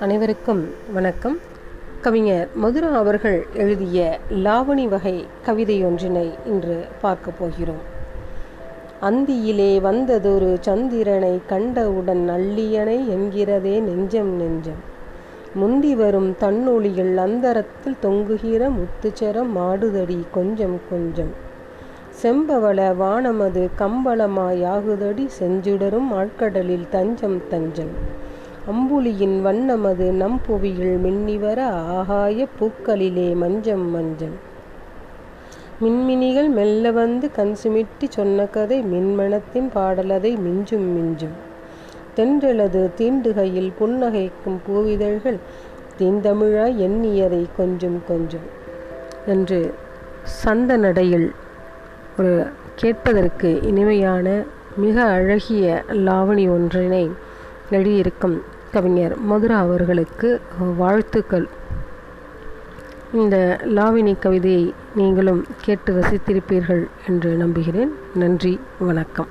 அனைவருக்கும் வணக்கம். கவிஞர் மதுரா அவர்கள் எழுதிய லாவணி வகை கவிதையொன்றினை இன்று பார்க்க போகிறோம். அந்தியிலே வந்ததொரு சந்திரனை கண்டவுடன் அள்ளியனை என்கிறதே நெஞ்சம் நெஞ்சம். முந்தி வரும் தன்னொழிகள் அந்தரத்தில் தொங்குகிற முத்துச்சரம் மாடுதடி கொஞ்சம் கொஞ்சம். செம்பவள வானமது கம்பளமாயாகுதடி செஞ்சுடரும் ஆழ்கடலில் தஞ்சம் தஞ்சம். அம்புலியின் வண்ணமது நம் புவியில் மின்னிவர ஆகாய பூக்களிலே மஞ்சம் மஞ்சம். மின்மினிகள் மெல்ல வந்து கன்சுமிட்டி சொன்ன கதை மின்மணத்தின் பாடலதை மிஞ்சும் மிஞ்சும். தென்றலது தீண்டுகையில் புன்னகைக்கும் பூவிதழ்கள் தீந்தமிழாய் எண்ணியதை கொஞ்சம் கொஞ்சம். என்று சந்தனடையில் ஒரு கேட்பதற்கு இனிமையான மிக அழகிய லாவணி ஒன்றினை எழுதியிருக்கும் கவிஞர் மதுரா அவர்களுக்கு வாழ்த்துக்கள். இந்த லாவினி கவிதையை நீங்களும் கேட்டு ரசித்திருப்பீர்கள் என்று நம்புகிறேன். நன்றி வணக்கம்.